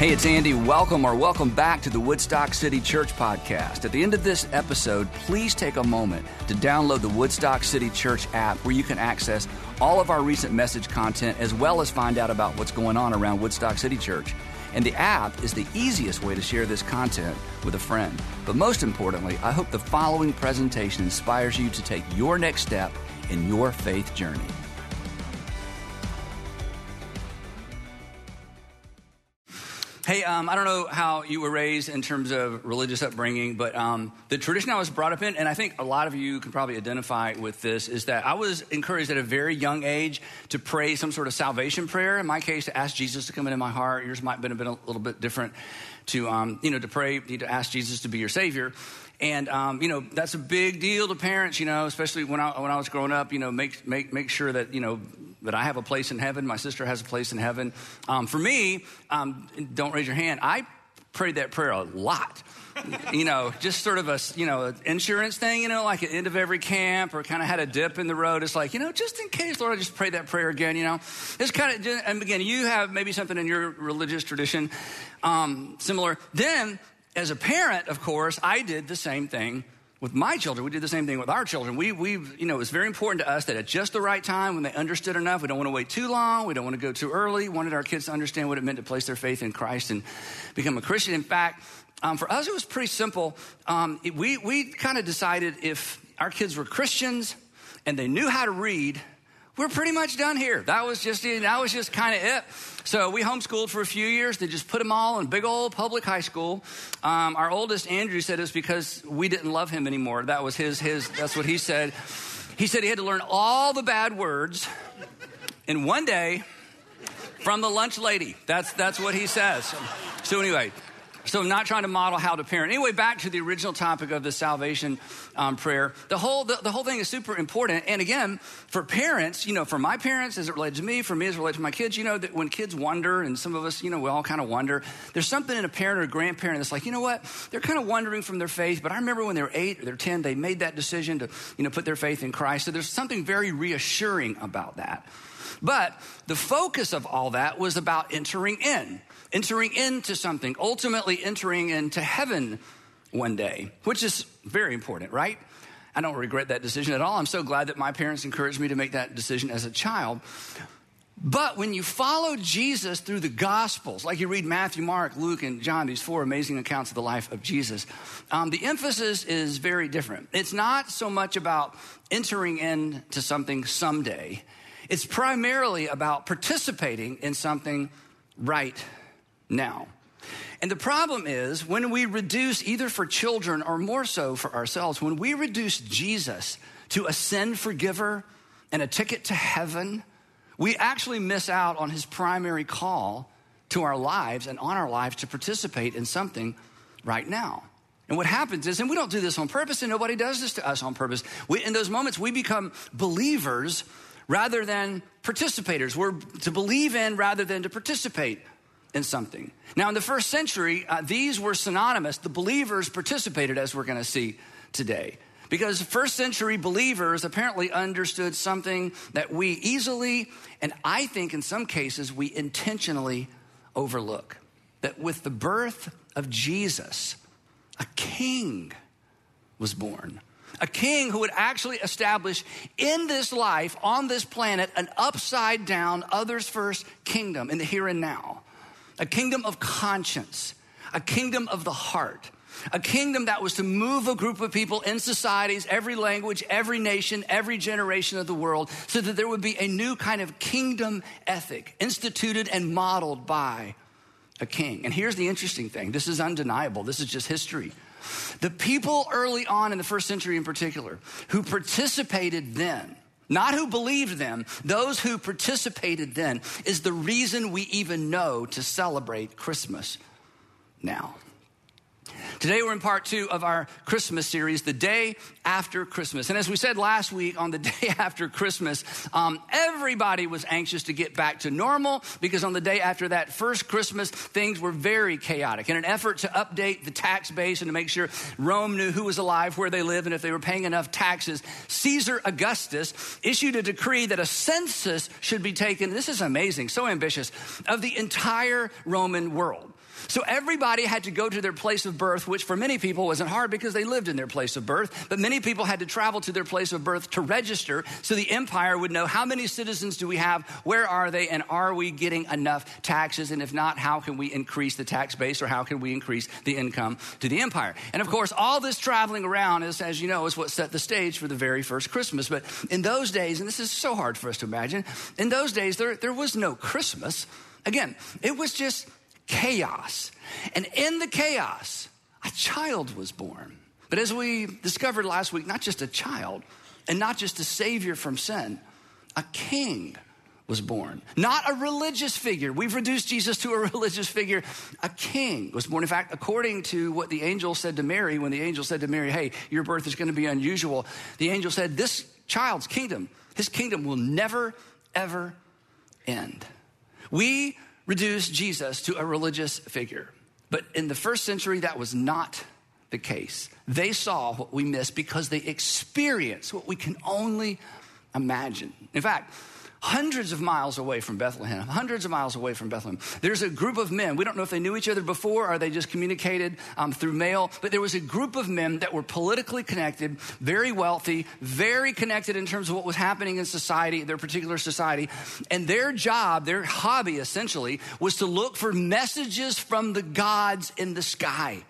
Hey, it's Andy. Welcome or welcome back to the Woodstock City Church podcast. At the end of this episode, please take a moment to download the Woodstock City Church app where you can access all of our recent message content as well as find out about what's going on around Woodstock City Church. And the app is the easiest way to share this content with a friend. But most importantly, I hope the following presentation inspires you to take your next step in your faith journey. Hey, um, I don't know how you were raised in terms of religious upbringing, but um, the tradition I was brought up in, and I think a lot of you can probably identify with this, is that I was encouraged at a very young age to pray some sort of salvation prayer. In my case, to ask Jesus to come into my heart. Yours might have been a little bit different. To um, you know, to pray, to ask Jesus to be your Savior. And um, you know that's a big deal to parents. You know, especially when I when I was growing up. You know, make make make sure that you know that I have a place in heaven. My sister has a place in heaven. Um, for me, um, don't raise your hand. I prayed that prayer a lot. you know, just sort of a you know an insurance thing. You know, like at the end of every camp, or kind of had a dip in the road. It's like you know, just in case, Lord, I just pray that prayer again. You know, it's kind of and again, you have maybe something in your religious tradition um, similar. Then, as a parent, of course, I did the same thing with my children. We did the same thing with our children. We, we, you know, it was very important to us that at just the right time, when they understood enough, we don't want to wait too long, we don't want to go too early. We wanted our kids to understand what it meant to place their faith in Christ and become a Christian. In fact, um, for us, it was pretty simple. Um, it, we we kind of decided if our kids were Christians and they knew how to read, we're pretty much done here. That was just that was just kind of it. So we homeschooled for a few years. They just put them all in big old public high school. Um, our oldest Andrew said it's because we didn't love him anymore. That was his his. That's what he said. He said he had to learn all the bad words in one day from the lunch lady. That's that's what he says. So anyway, so I'm not trying to model how to parent. Anyway, back to the original topic of the salvation um, prayer. The whole, the, the, whole thing is super important. And again, for parents, you know, for my parents as it relates to me, for me as it relates to my kids, you know, that when kids wonder, and some of us, you know, we all kind of wonder, there's something in a parent or a grandparent that's like, you know what, they're kind of wondering from their faith, but I remember when they were eight or they're 10, they made that decision to, you know, put their faith in Christ. So there's something very reassuring about that. But the focus of all that was about entering in entering into something, ultimately entering into heaven one day, which is very important, right? I don't regret that decision at all. I'm so glad that my parents encouraged me to make that decision as a child. But when you follow Jesus through the Gospels, like you read Matthew, Mark, Luke, and John, these four amazing accounts of the life of Jesus, um, the emphasis is very different. It's not so much about entering into something someday, it's primarily about participating in something right now. And the problem is when we reduce, either for children or more so for ourselves, when we reduce Jesus to a sin forgiver and a ticket to heaven, we actually miss out on his primary call to our lives and on our lives to participate in something right now. And what happens is, and we don't do this on purpose, and nobody does this to us on purpose. We, in those moments, we become believers rather than participators. We're to believe in rather than to participate in something. Now, in the first century, uh, these were synonymous. The believers participated, as we're going to see today. Because first century believers apparently understood something that we easily, and I think in some cases, we intentionally overlook. That with the birth of Jesus, a king was born. A king who would actually establish in this life, on this planet, an upside down, others first kingdom in the here and now a kingdom of conscience, a kingdom of the heart, a kingdom that was to move a group of people in societies, every language, every nation, every generation of the world, so that there would be a new kind of kingdom ethic instituted and modeled by a king. And here's the interesting thing this is undeniable, this is just history. The people early on in the first century, in particular, who participated then not who believed them, those who participated then, is the reason we even know to celebrate Christmas now. Today, we're in part two of our Christmas series, The Day After Christmas. And as we said last week, on the day after Christmas, um, everybody was anxious to get back to normal because on the day after that first Christmas, things were very chaotic. In an effort to update the tax base and to make sure Rome knew who was alive, where they lived, and if they were paying enough taxes, Caesar Augustus issued a decree that a census should be taken. This is amazing, so ambitious, of the entire Roman world. So everybody had to go to their place of birth, which for many people wasn't hard because they lived in their place of birth. But many people had to travel to their place of birth to register so the empire would know how many citizens do we have, where are they, and are we getting enough taxes? And if not, how can we increase the tax base or how can we increase the income to the empire? And of course, all this traveling around is, as you know, is what set the stage for the very first Christmas. But in those days, and this is so hard for us to imagine, in those days, there, there was no Christmas. Again, it was just chaos. And in the chaos, a child was born. But as we discovered last week, not just a child and not just a savior from sin, a king was born. Not a religious figure. We've reduced Jesus to a religious figure. A king was born. In fact, according to what the angel said to Mary, when the angel said to Mary, Hey, your birth is going to be unusual, the angel said, This child's kingdom, his kingdom will never, ever end. We reduce Jesus to a religious figure. But in the first century, that was not the case. They saw what we missed because they experienced what we can only imagine. In fact, hundreds of miles away from Bethlehem, hundreds of miles away from Bethlehem. There's a group of men. We don't know if they knew each other before or they just communicated um, through mail, but there was a group of men that were politically connected, very wealthy, very connected in terms of what was happening in society, their particular society. And their job, their hobby essentially, was to look for messages from the gods in the sky.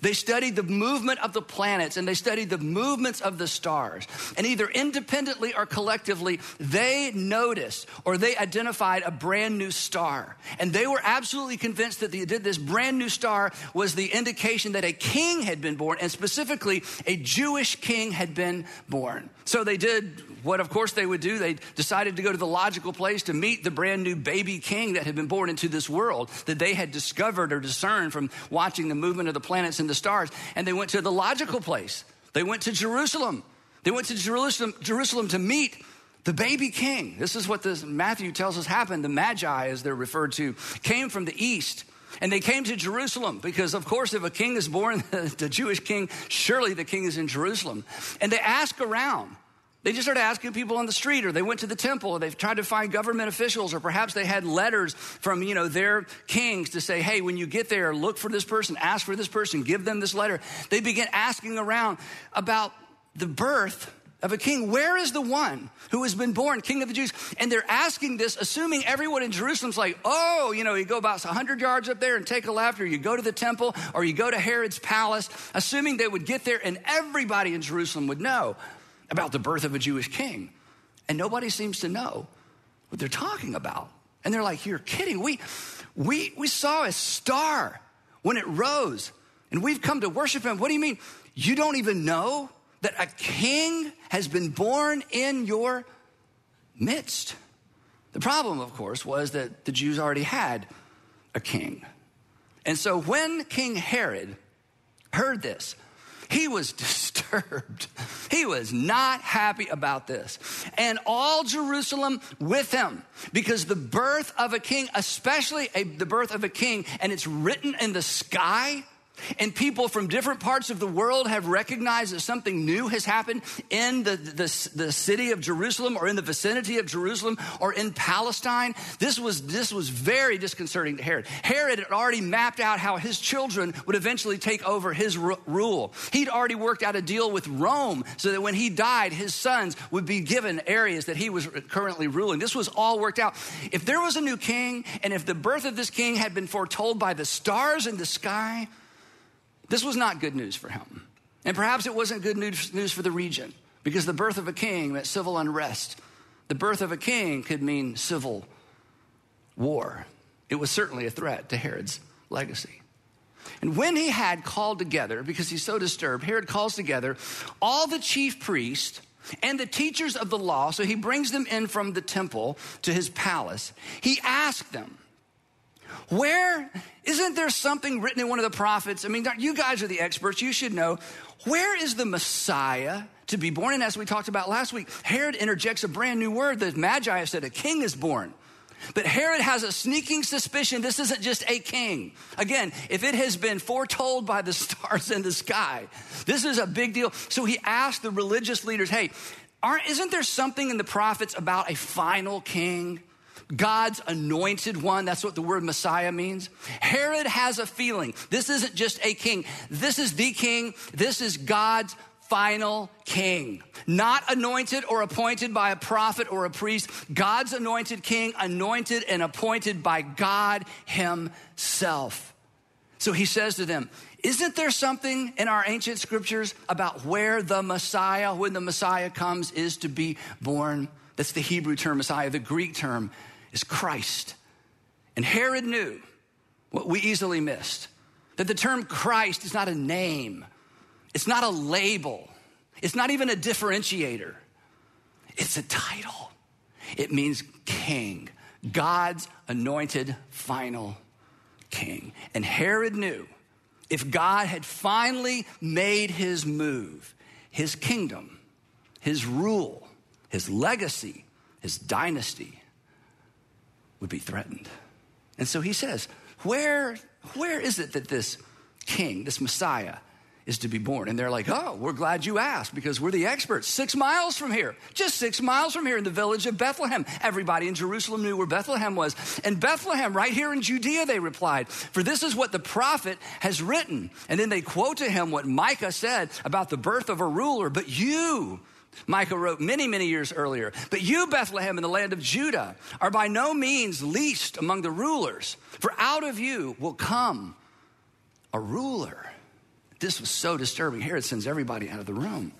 They studied the movement of the planets and they studied the movements of the stars. And either independently or collectively, they noticed or they identified a brand new star. And they were absolutely convinced that the, this brand new star was the indication that a king had been born, and specifically a Jewish king had been born. So they did what, of course, they would do. They decided to go to the logical place to meet the brand new baby king that had been born into this world that they had discovered or discerned from watching the movement of the planets and the stars. And they went to the logical place. They went to Jerusalem. They went to Jerusalem, Jerusalem to meet the baby king. This is what this Matthew tells us happened. The Magi, as they're referred to, came from the east. And they came to Jerusalem because, of course, if a king is born, the Jewish king, surely the king is in Jerusalem. And they ask around. They just started asking people on the street, or they went to the temple, or they tried to find government officials, or perhaps they had letters from, you know, their kings to say, hey, when you get there, look for this person, ask for this person, give them this letter. They began asking around about the birth of a king. Where is the one who has been born king of the Jews? And they're asking this, assuming everyone in Jerusalem's like, oh, you know, you go about 100 yards up there and take a left, or you go to the temple, or you go to Herod's palace, assuming they would get there and everybody in Jerusalem would know about the birth of a Jewish king. And nobody seems to know what they're talking about. And they're like, You're kidding. We, we, we saw a star when it rose, and we've come to worship him. What do you mean? You don't even know that a king has been born in your midst? The problem, of course, was that the Jews already had a king. And so when King Herod heard this, he was disturbed. He was not happy about this. And all Jerusalem with him, because the birth of a king, especially a, the birth of a king, and it's written in the sky, and people from different parts of the world have recognized that something new has happened in the, the, the, city of Jerusalem or in the vicinity of Jerusalem or in Palestine. This was, this was very disconcerting to Herod. Herod had already mapped out how his children would eventually take over his rule. He'd already worked out a deal with Rome so that when he died, his sons would be given areas that he was currently ruling. This was all worked out. If there was a new king and if the birth of this king had been foretold by the stars in the sky, this was not good news for him. And perhaps it wasn't good news for the region because the birth of a king meant civil unrest. The birth of a king could mean civil war. It was certainly a threat to Herod's legacy. And when he had called together, because he's so disturbed, Herod calls together all the chief priests and the teachers of the law. So he brings them in from the temple to his palace. He asked them, where isn't there something written in one of the prophets? I mean, you guys are the experts. You should know. Where is the Messiah to be born? And as we talked about last week, Herod interjects a brand new word that Magi have said a king is born. But Herod has a sneaking suspicion this isn't just a king. Again, if it has been foretold by the stars in the sky, this is a big deal. So he asked the religious leaders, hey, aren't, isn't there something in the prophets about a final king? God's anointed one. That's what the word Messiah means. Herod has a feeling. This isn't just a king. This is the king. This is God's final king. Not anointed or appointed by a prophet or a priest. God's anointed king, anointed and appointed by God himself. So he says to them, isn't there something in our ancient scriptures about where the Messiah, when the Messiah comes, is to be born? That's the Hebrew term Messiah. The Greek term is Christ. And Herod knew what we easily missed that the term Christ is not a name, it's not a label, it's not even a differentiator, it's a title. It means king, God's anointed final king. And Herod knew if God had finally made his move, his kingdom, his rule, his legacy, his dynasty would be threatened. And so he says, where, where is it that this king, this Messiah, is to be born. And they're like, oh, we're glad you asked because we're the experts. Six miles from here, just six miles from here in the village of Bethlehem. Everybody in Jerusalem knew where Bethlehem was. And Bethlehem, right here in Judea, they replied, for this is what the prophet has written. And then they quote to him what Micah said about the birth of a ruler. But you, Micah wrote many, many years earlier, but you, Bethlehem, in the land of Judah, are by no means least among the rulers, for out of you will come a ruler this was so disturbing. Herod sends everybody out of the room.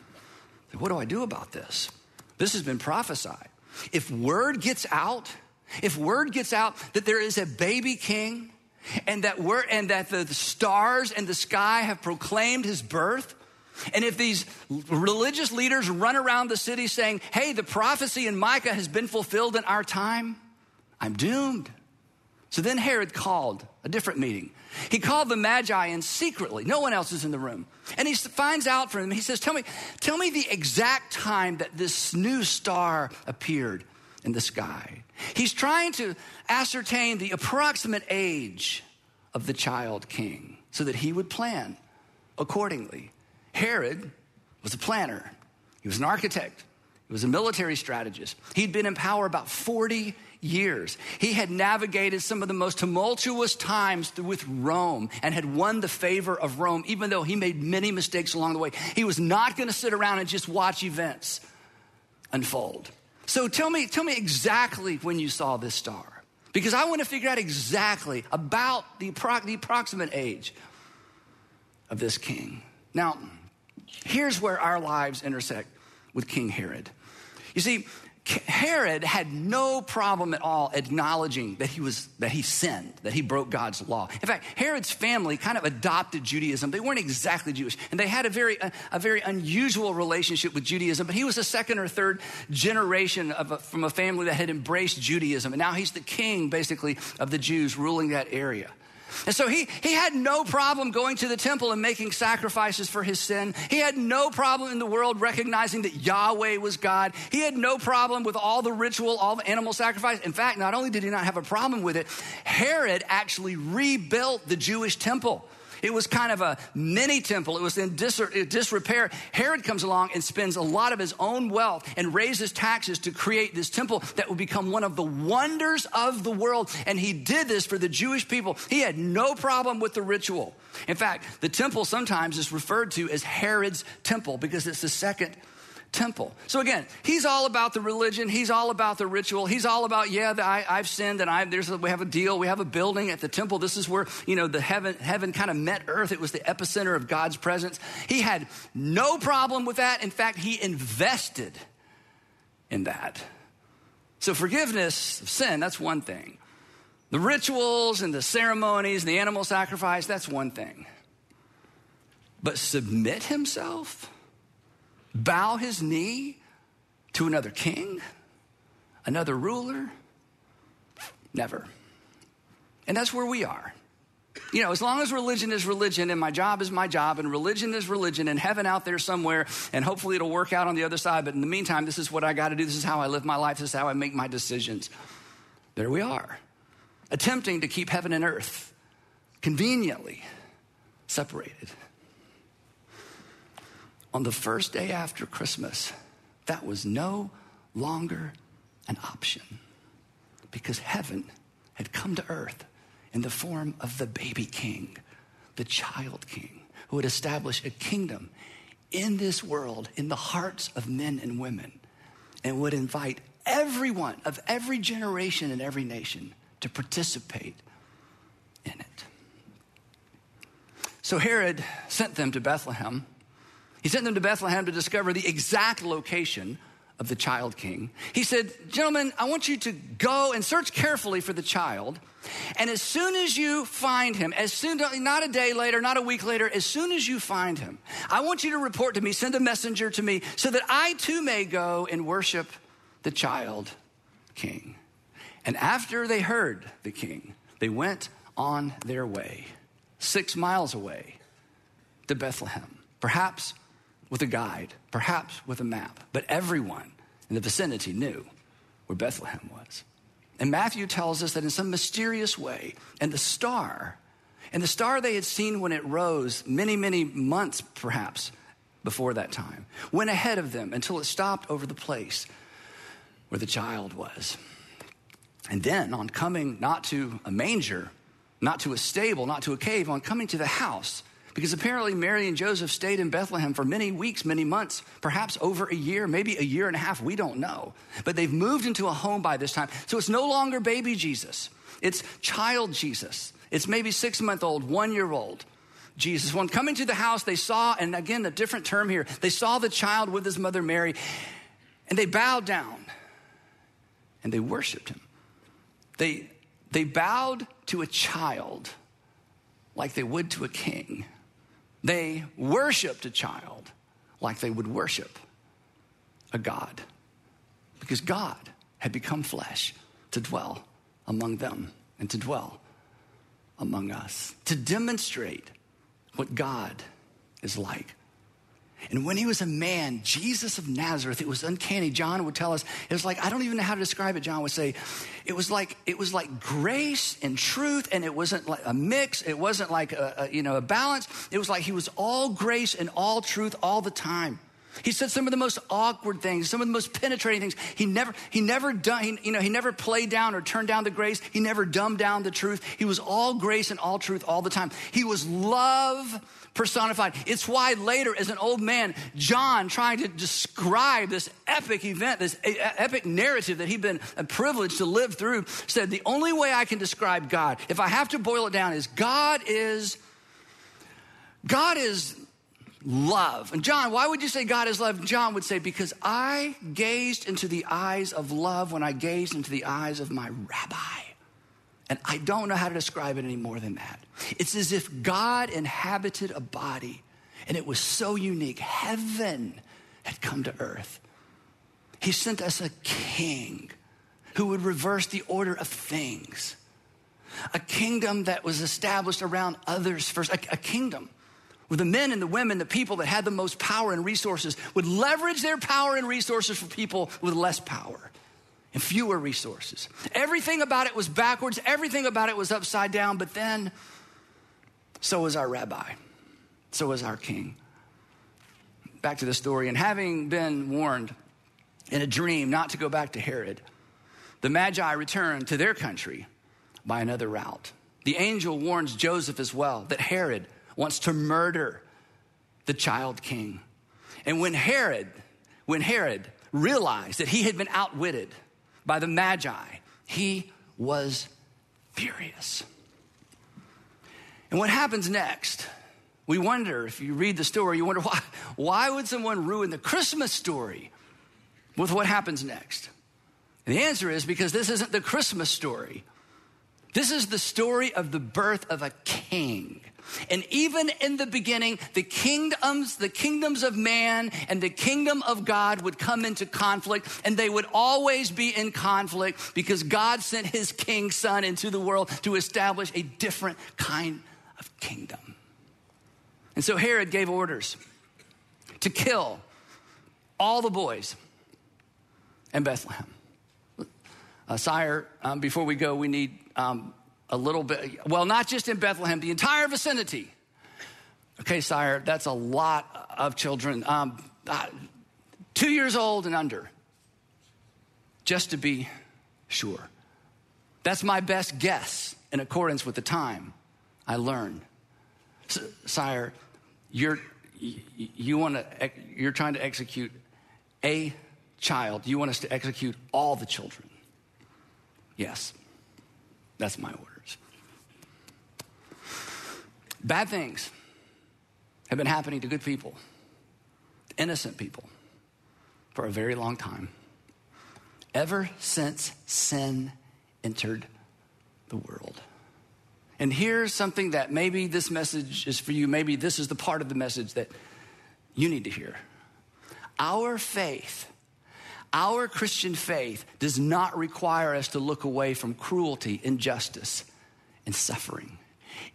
What do I do about this? This has been prophesied. If word gets out, if word gets out that there is a baby king and that we're, and that the stars and the sky have proclaimed his birth, and if these religious leaders run around the city saying, hey, the prophecy in Micah has been fulfilled in our time, I'm doomed. So then Herod called a different meeting. He called the Magi in secretly. No one else is in the room. And he finds out from them. He says, Tell me, tell me the exact time that this new star appeared in the sky. He's trying to ascertain the approximate age of the child king so that he would plan accordingly. Herod was a planner, he was an architect, he was a military strategist. He'd been in power about 40 years. He had navigated some of the most tumultuous times with Rome and had won the favor of Rome, even though he made many mistakes along the way. He was not going to sit around and just watch events unfold. So tell me, tell me exactly when you saw this star. Because I want to figure out exactly about the, the approximate age of this king. Now, here's where our lives intersect with King Herod. You see, Herod had no problem at all acknowledging that he was that he sinned, that he broke God's law. In fact, Herod's family kind of adopted Judaism. They weren't exactly Jewish, and they had a very a, a very unusual relationship with Judaism. But he was a second or third generation a, from a family that had embraced Judaism, and now he's the king, basically, of the Jews ruling that area. And so he, he had no problem going to the temple and making sacrifices for his sin. He had no problem in the world recognizing that Yahweh was God. He had no problem with all the ritual, all the animal sacrifice. In fact, not only did he not have a problem with it, Herod actually rebuilt the Jewish temple. It was kind of a mini temple. It was in dis- disrepair. Herod comes along and spends a lot of his own wealth and raises taxes to create this temple that would become one of the wonders of the world. And he did this for the Jewish people. He had no problem with the ritual. In fact, the temple sometimes is referred to as Herod's temple because it's the second temple. So again, he's all about the religion. He's all about the ritual. He's all about, yeah, the, I, have sinned and I, there's a, we have a deal. We have a building at the temple. This is where, you know, the heaven, heaven kind of met earth. It was the epicenter of God's presence. He had no problem with that. In fact, he invested in that. So forgiveness of sin, that's one thing. The rituals and the ceremonies and the animal sacrifice, that's one thing. But submit himself? Bow his knee to another king, another ruler? Never. And that's where we are. You know, as long as religion is religion and my job is my job and religion is religion and heaven out there somewhere and hopefully it'll work out on the other side, but in the meantime, this is what I got to do. This is how I live my life. This is how I make my decisions. There we are, attempting to keep heaven and earth conveniently separated on the first day after Christmas, that was no longer an option. because heaven had come to earth in the form of the baby king, the child king, who would establish a kingdom in this world, in the hearts of men and women, and would invite everyone of every generation and every nation to participate in it. So Herod sent them to Bethlehem. He sent them to Bethlehem to discover the exact location of the child king. He said, Gentlemen, I want you to go and search carefully for the child. And as soon as you find him, as soon, not a day later, not a week later, as soon as you find him, I want you to report to me, send a messenger to me, so that I too may go and worship the child king. And after they heard the king, they went on their way, six miles away to Bethlehem. Perhaps with a guide, perhaps with a map, but everyone in the vicinity knew where Bethlehem was. And Matthew tells us that in some mysterious way, and the star, and the star they had seen when it rose many, many months perhaps before that time, went ahead of them until it stopped over the place where the child was. And then, on coming not to a manger, not to a stable, not to a cave, on coming to the house, because apparently Mary and Joseph stayed in Bethlehem for many weeks, many months, perhaps over a year, maybe a year and a half, we don't know. But they've moved into a home by this time. So it's no longer baby Jesus, it's child Jesus. It's maybe six month old, one year old. Jesus. When coming to the house, they saw, and again, a different term here, they saw the child with his mother Mary, and they bowed down and they worshiped him. They, they bowed to a child like they would to a king. They worshiped a child like they would worship a God because God had become flesh to dwell among them and to dwell among us, to demonstrate what God is like. And when he was a man, Jesus of Nazareth, it was uncanny. John would tell us, it was like, I don't even know how to describe it. John would say, it was like, it was like grace and truth, and it wasn't like a mix. It wasn't like a, a you know, a balance. It was like he was all grace and all truth all the time. He said some of the most awkward things, some of the most penetrating things. He never, he never done, he, you know, he never played down or turned down the grace. He never dumbed down the truth. He was all grace and all truth all the time. He was love personified. It's why later, as an old man, John, trying to describe this epic event, this epic narrative that he'd been privileged to live through, said, The only way I can describe God, if I have to boil it down, is God is. God is love. And John, why would you say God is love? John would say, Because I gazed into the eyes of love when I gazed into the eyes of my rabbi. And I don't know how to describe it any more than that. It's as if God inhabited a body and it was so unique. Heaven had come to earth. He sent us a king who would reverse the order of things, a kingdom that was established around others first, a, a kingdom where the men and the women, the people that had the most power and resources, would leverage their power and resources for people with less power and fewer resources. Everything about it was backwards, everything about it was upside down, but then so was our rabbi, so was our king. Back to the story, and having been warned in a dream not to go back to Herod, the Magi returned to their country by another route. The angel warns Joseph as well that Herod wants to murder the child king. And when Herod, when Herod realized that he had been outwitted by the Magi, he was furious. And what happens next? We wonder, if you read the story, you wonder why, why would someone ruin the Christmas story with what happens next? And the answer is because this isn't the Christmas story. This is the story of the birth of a king. And even in the beginning, the kingdoms, the kingdoms of man and the kingdom of God would come into conflict, and they would always be in conflict because God sent his king son into the world to establish a different kind of kingdom. And so Herod gave orders to kill all the boys in Bethlehem. Uh, sire, um, before we go, we need um, a little bit, well, not just in Bethlehem, the entire vicinity. Okay, sire, that's a lot of children. Um, uh, two years old and under, just to be sure. That's my best guess in accordance with the time I learned. sire, you're, you want to, you're trying to execute a child. You want us to execute all the children. Yes, that's my orders. Bad things have been happening to good people, innocent people, for a very long time. Ever since sin entered the world. And here's something that maybe this message is for you. Maybe this is the part of the message that you need to hear. Our faith, our Christian faith, does not require us to look away from cruelty, injustice, and suffering.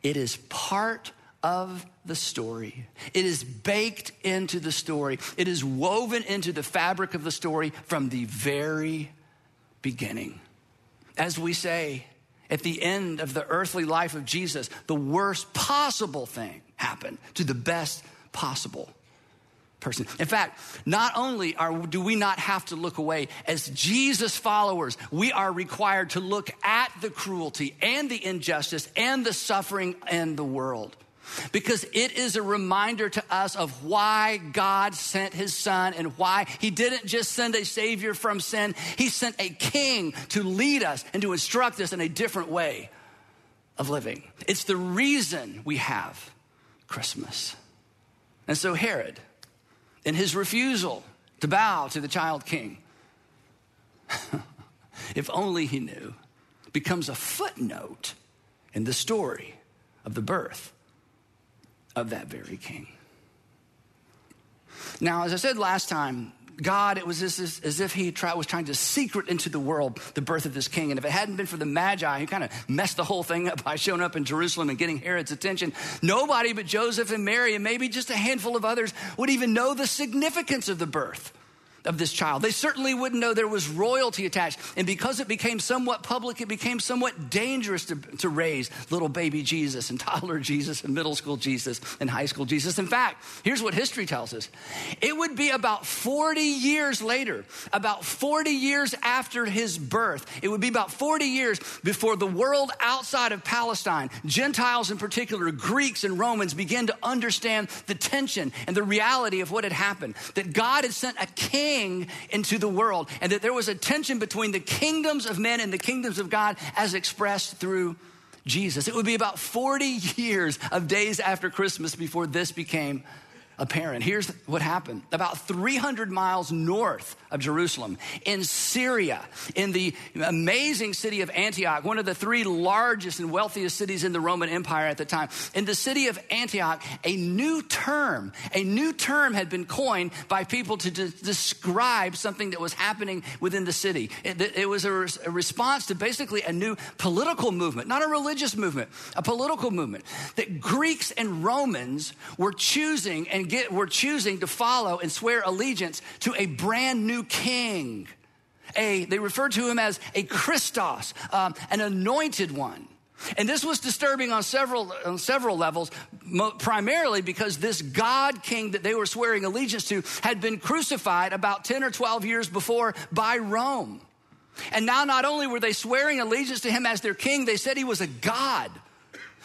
It is part of the story. It is baked into the story. It is woven into the fabric of the story from the very beginning. As we say, at the end of the earthly life of Jesus, the worst possible thing happened to the best possible person. In fact, not only are, do we not have to look away, as Jesus followers, we are required to look at the cruelty and the injustice and the suffering in the world because it is a reminder to us of why God sent his son and why he didn't just send a savior from sin, he sent a king to lead us and to instruct us in a different way of living. It's the reason we have Christmas. And so Herod, in his refusal to bow to the child king, if only he knew, becomes a footnote in the story of the birth of that very king. Now, as I said last time, God, it was as, as if he try, was trying to secret into the world the birth of this king. And if it hadn't been for the Magi, who kind of messed the whole thing up by showing up in Jerusalem and getting Herod's attention, nobody but Joseph and Mary, and maybe just a handful of others, would even know the significance of the birth of this child. They certainly wouldn't know there was royalty attached. And because it became somewhat public, it became somewhat dangerous to, to raise little baby Jesus and toddler Jesus and middle school Jesus and high school Jesus. In fact, here's what history tells us it would be about 40 years later, about 40 years after his birth, it would be about 40 years before the world outside of Palestine, Gentiles in particular, Greeks and Romans, began to understand the tension and the reality of what had happened. That God had sent a king king into the world, and that there was a tension between the kingdoms of men and the kingdoms of God as expressed through Jesus. It would be about 40 years of days after Christmas before this became apparent. Here's what happened about 300 miles north of Jerusalem, in Syria, in the amazing city of Antioch, one of the three largest and wealthiest cities in the Roman Empire at the time. In the city of Antioch, a new term, a new term had been coined by people to de- describe something that was happening within the city. It, it was a, a response to basically a new political movement, not a religious movement, a political movement that Greeks and Romans were choosing and get, were choosing to follow and swear allegiance to a brand new king. A, they referred to him as a Christos, um, an anointed one. And this was disturbing on several, on several levels, primarily because this God king that they were swearing allegiance to had been crucified about 10 or 12 years before by Rome. And now, not only were they swearing allegiance to him as their king, they said he was a God.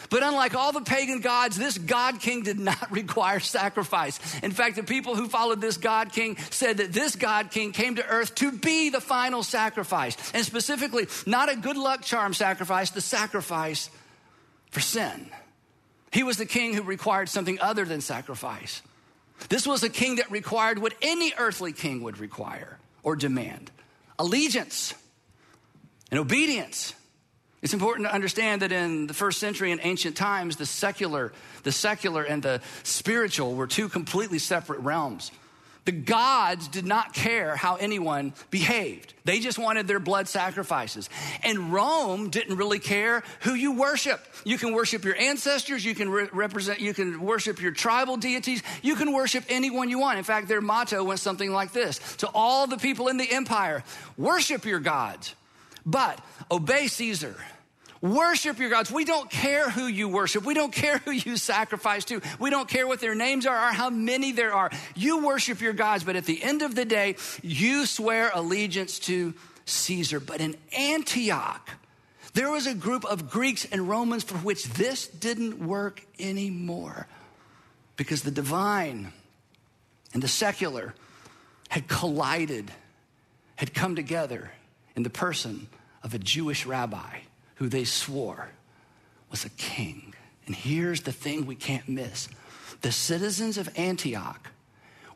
But unlike all the pagan gods, this God king did not require sacrifice. In fact, the people who followed this God king said that this God king came to earth to be the final sacrifice. And specifically, not a good luck charm sacrifice, the sacrifice for sin. He was the king who required something other than sacrifice. This was a king that required what any earthly king would require or demand allegiance and obedience it's important to understand that in the first century in ancient times, the secular, the secular and the spiritual were two completely separate realms. The gods did not care how anyone behaved. They just wanted their blood sacrifices. And Rome didn't really care who you worship. You can worship your ancestors, you can re- represent you can worship your tribal deities, you can worship anyone you want. In fact, their motto went something like this: to all the people in the empire, worship your gods, but obey Caesar. Worship your gods. We don't care who you worship. We don't care who you sacrifice to. We don't care what their names are or how many there are. You worship your gods, but at the end of the day, you swear allegiance to Caesar. But in Antioch, There was a group of Greeks and Romans for which this didn't work anymore because the divine and the secular had collided, had come together in the person of a Jewish rabbi who they swore was a king. And here's the thing we can't miss the citizens of Antioch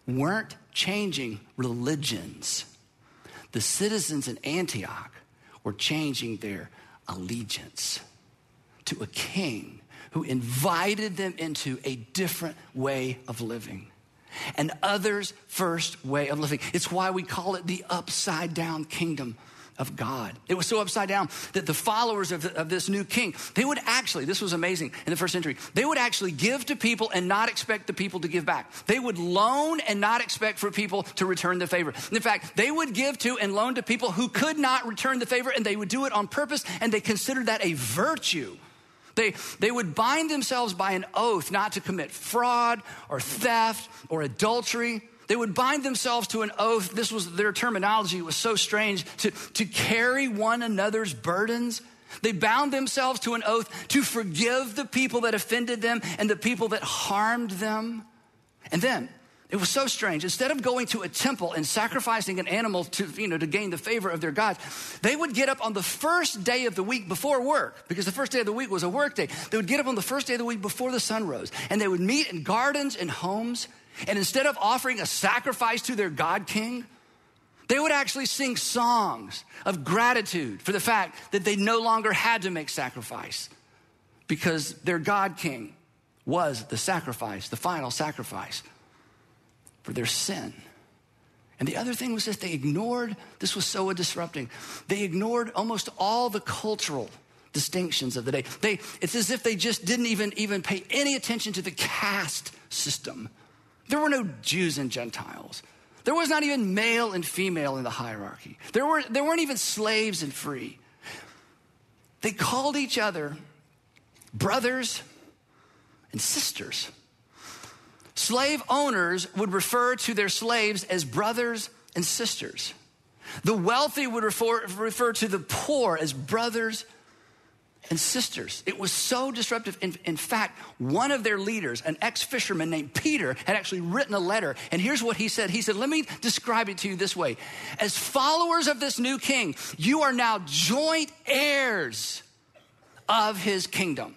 weren't changing religions, the citizens in Antioch were changing their allegiance to a king who invited them into a different way of living an others first way of living. It's why we call it the upside down kingdom of God. It was so upside down that the followers of, of, this new king, they would actually, this was amazing in the first century, they would actually give to people and not expect the people to give back. They would loan and not expect for people to return the favor. In fact, they would give to and loan to people who could not return the favor, and they would do it on purpose, and they considered that a virtue. They, they would bind themselves by an oath not to commit fraud or theft or adultery they would bind themselves to an oath. This was their terminology, it was so strange to, to carry one another's burdens. They bound themselves to an oath to forgive the people that offended them and the people that harmed them. And then it was so strange. Instead of going to a temple and sacrificing an animal to, you know, to gain the favor of their gods, they would get up on the first day of the week before work, because the first day of the week was a work day. They would get up on the first day of the week before the sun rose, and they would meet in gardens and homes and instead of offering a sacrifice to their God King, they would actually sing songs of gratitude for the fact that they no longer had to make sacrifice because their God King was the sacrifice, the final sacrifice for their sin. And the other thing was that they ignored, this was so disrupting, they ignored almost all the cultural distinctions of the day. They, it's as if they just didn't even, even pay any attention to the caste system there were no Jews and Gentiles. There was not even male and female in the hierarchy. There, were, there weren't even slaves and free. They called each other brothers and sisters. Slave owners would refer to their slaves as brothers and sisters. The wealthy would refer, refer to the poor as brothers and sisters. It was so disruptive. In, in fact, one of their leaders, an ex fisherman named Peter, had actually written a letter. And here's what he said He said, Let me describe it to you this way As followers of this new king, you are now joint heirs of his kingdom.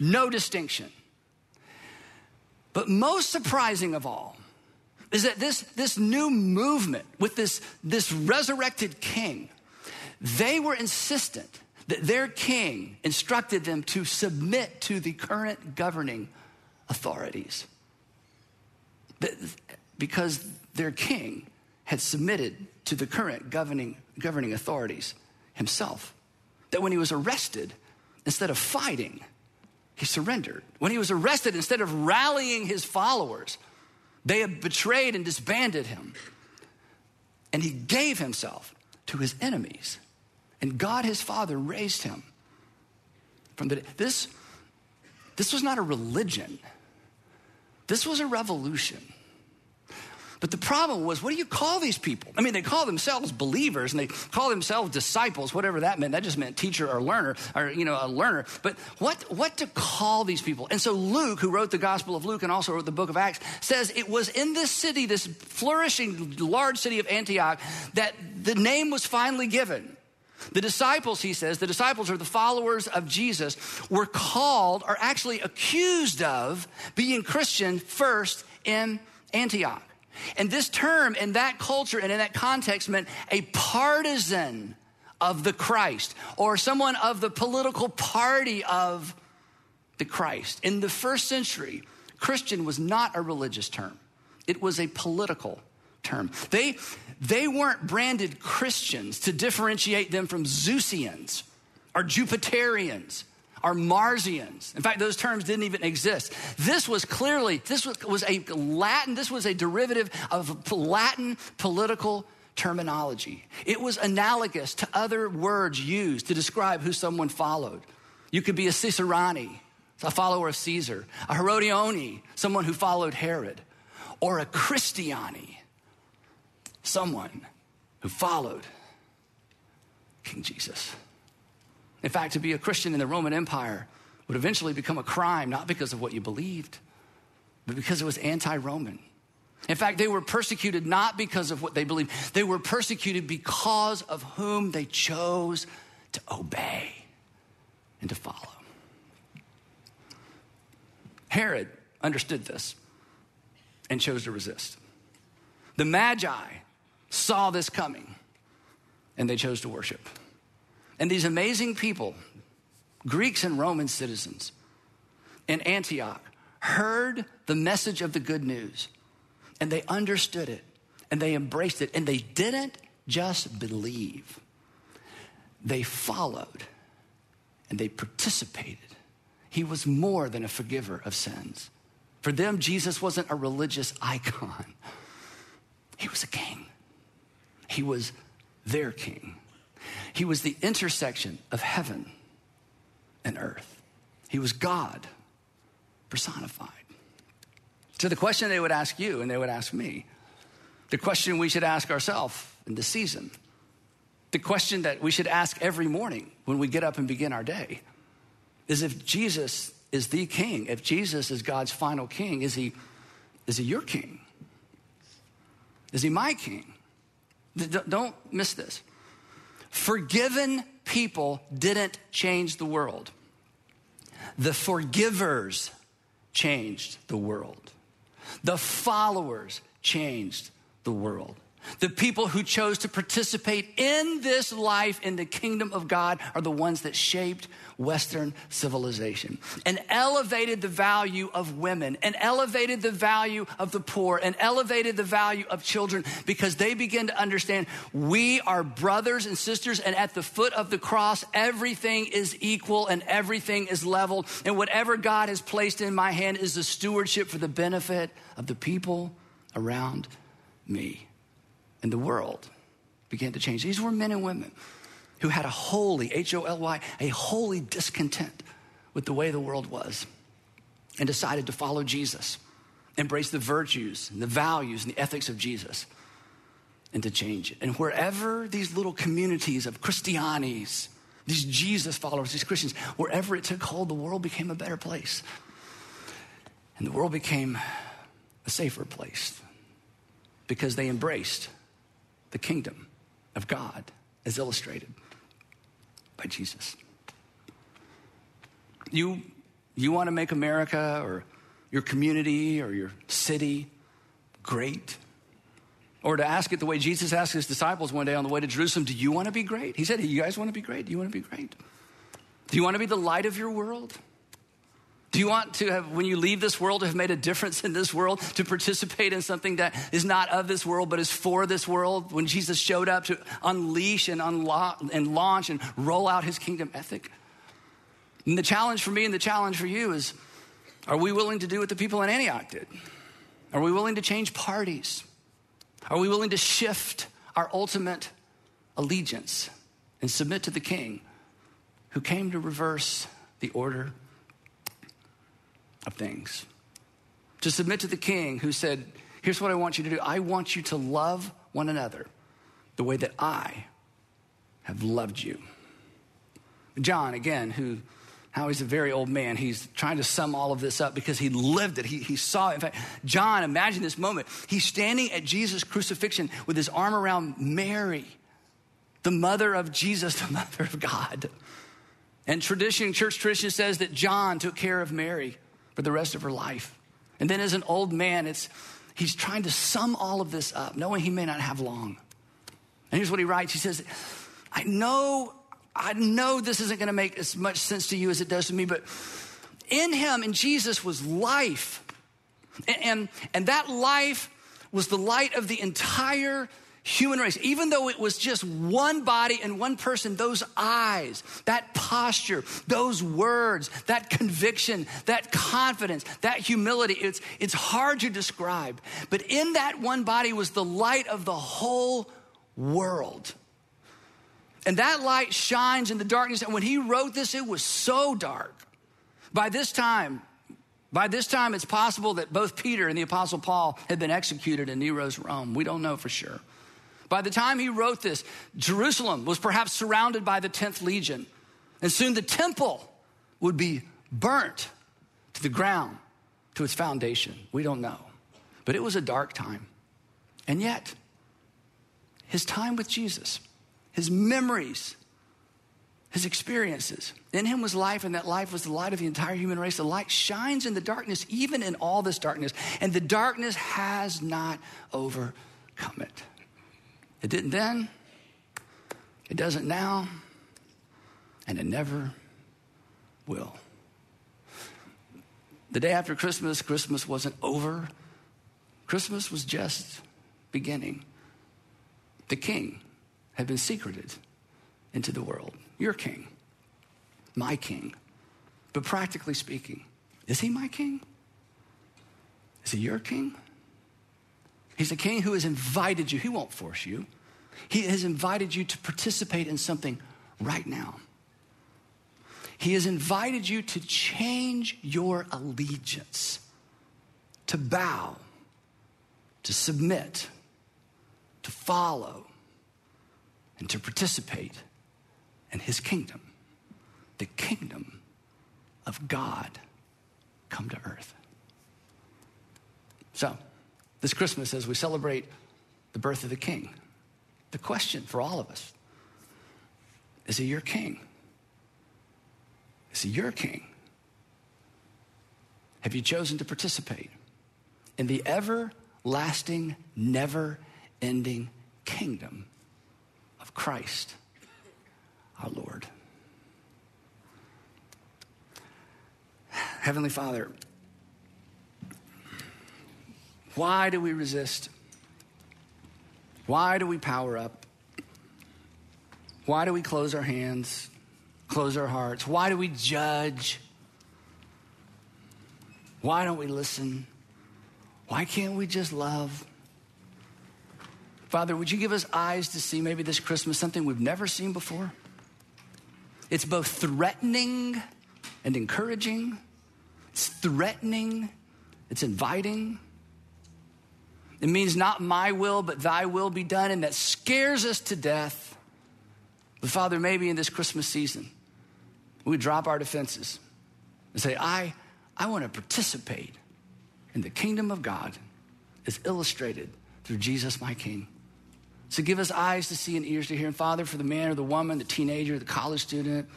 No distinction. But most surprising of all, is that this, this new movement with this, this resurrected king, they were insistent their king instructed them to submit to the current governing authorities. Because their king had submitted to the current governing, governing authorities himself. That when he was arrested, instead of fighting, he surrendered. When he was arrested, instead of rallying his followers, they had betrayed and disbanded him. And he gave himself to his enemies and God, his father, raised him from the this this was not a religion. This was a revolution. But the problem was, what do you call these people? I mean, they call themselves believers and they call themselves disciples, whatever that meant. That just meant teacher or learner, or, you know, a learner. But what, what to call these people? And so Luke, who wrote the Gospel of Luke and also wrote the book of Acts, says it was in this city, this flourishing large city of Antioch, that the name was finally given. The disciples, he says, the disciples are the followers of Jesus, were called, or actually accused of, being Christian first in Antioch. And this term in that culture and in that context meant a partisan of the Christ or someone of the political party of the Christ. In the first century, Christian was not a religious term, it was a political term. They, they weren't branded Christians to differentiate them from Zeusians or Jupiterians or Marsians. In fact, those terms didn't even exist. This was clearly, this was, was a Latin, this was a derivative of Latin political terminology. It was analogous to other words used to describe who someone followed. You could be a Cicerani, a follower of Caesar, a Herodione, someone who followed Herod, or a Christiani, someone who followed King Jesus. In fact, to be a Christian in the Roman Empire would eventually become a crime, not because of what you believed, but because it was anti Roman. In fact, they were persecuted not because of what they believed, they were persecuted because of whom they chose to obey and to follow. Herod understood this and chose to resist. The Magi saw this coming and they chose to worship. And these amazing people, Greeks and Roman citizens in Antioch, heard the message of the good news and they understood it and they embraced it and they didn't just believe, they followed and they participated. He was more than a forgiver of sins. For them, Jesus wasn't a religious icon, he was a king. He was their king. He was the intersection of heaven and earth. He was God personified. So, the question they would ask you and they would ask me, the question we should ask ourselves in this season, the question that we should ask every morning when we get up and begin our day is if Jesus is the king, if Jesus is God's final king, is he, is he your king? Is he my king? Don't miss this. Forgiven people didn't change the world, the forgivers changed the world. The followers changed the world. The people who chose to participate in this life in the kingdom of God are the ones that shaped Western civilization and elevated the value of women and elevated the value of the poor and elevated the value of children because they begin to understand we are brothers and sisters and at the foot of the cross everything is equal and everything is leveled. and whatever God has placed in my hand is a stewardship for the benefit of the people around me and the world began to change. These were men and women who had a holy, H O L Y, a holy discontent with the way the world was and decided to follow Jesus, embrace the virtues and the values and the ethics of Jesus, and to change it. And wherever these little communities of Christianis, these Jesus followers, these Christians, wherever it took hold, the world became a better place. And the world became a safer place because they embraced the kingdom of God as illustrated by Jesus. You, you want to make America or your community or your city great? Or to ask it the way Jesus asked his disciples one day on the way to Jerusalem, do you want to be great? He said, You guys want to be great? Do you want to be great? Do you want to be the light of your world? Do you want to have, when you leave this world, to have made a difference in this world, to participate in something that is not of this world, but is for this world? When Jesus showed up to unleash and unlock and launch and roll out his kingdom ethic? And the challenge for me and the challenge for you is are we willing to do what the people in Antioch did? Are we willing to change parties? Are we willing to shift our ultimate allegiance and submit to the king who came to reverse the order of things. To submit to the king who said, Here's what I want you to do I want you to love one another the way that I have loved you. John, again, who how he's a very old man. He's trying to sum all of this up because he lived it. He, he saw it. In fact, John, imagine this moment. He's standing at Jesus' crucifixion with his arm around Mary, the mother of Jesus, the mother of God. And tradition, church tradition says that John took care of Mary for the rest of her life. And then as an old man, it's, he's trying to sum all of this up, knowing he may not have long. And here's what he writes. He says, I know, I know this isn't going to make as much sense to you as it does to me, but in him, in Jesus, was life. And, and, and that life was the light of the entire human race, even though it was just one body and one person, those eyes, that posture, those words, that conviction, that confidence, that humility, it's, it's hard to describe. But in that one body was the light of the whole world. And that light shines in the darkness. And when he wrote this, it was so dark. By this time, by this time, it's possible that both Peter and the Apostle Paul had been executed in Nero's Rome. We don't know for sure. By the time he wrote this, Jerusalem was perhaps surrounded by the 10th Legion. And soon the temple would be burnt to the ground, to its foundation. We don't know. But it was a dark time. And yet, his time with Jesus, his memories, his experiences. In him was life, and that life was the light of the entire human race. The light shines in the darkness, even in all this darkness, and the darkness has not overcome it. It didn't then, it doesn't now, and it never will. The day after Christmas, Christmas wasn't over. Christmas was just beginning. The king had been secreted into the world. Your king, my king. But practically speaking, is he my king? Is he your king? He's a king who has invited you. He won't force you. He has invited you to participate in something right now. He has invited you to change your allegiance, to bow, to submit, to follow, and to participate in his kingdom, the kingdom of God come to earth. So, this Christmas, as we celebrate the birth of the king, the question for all of us is he your king? Is he your king? Have you chosen to participate in the everlasting, never ending kingdom of Christ our Lord? Heavenly Father, why do we resist? Why do we power up? Why do we close our hands? close our hearts? Why do we judge? Why don't we listen? Why can't we just love? Father, would you give us eyes to see maybe this Christmas something we've never seen before? It's both threatening and encouraging. It's threatening, it's inviting. It means not my will, but thy will be done, and that scares us to death. But Father, maybe in this Christmas season, we drop our defenses and say, I, I want to participate in the kingdom of God as illustrated through Jesus, my King. So give us eyes to see and ears to hear. And Father, for the man or the woman, the teenager, the college student,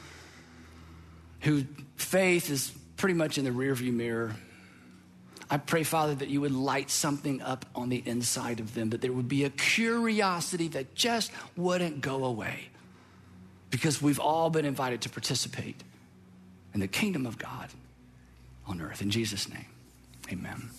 whose faith is pretty much in the rearview mirror, I pray, Father, that you would light something up on the inside of them, that there would be a curiosity that just wouldn't go away because we've all been invited to participate in the kingdom of God on earth. In Jesus' name, amen.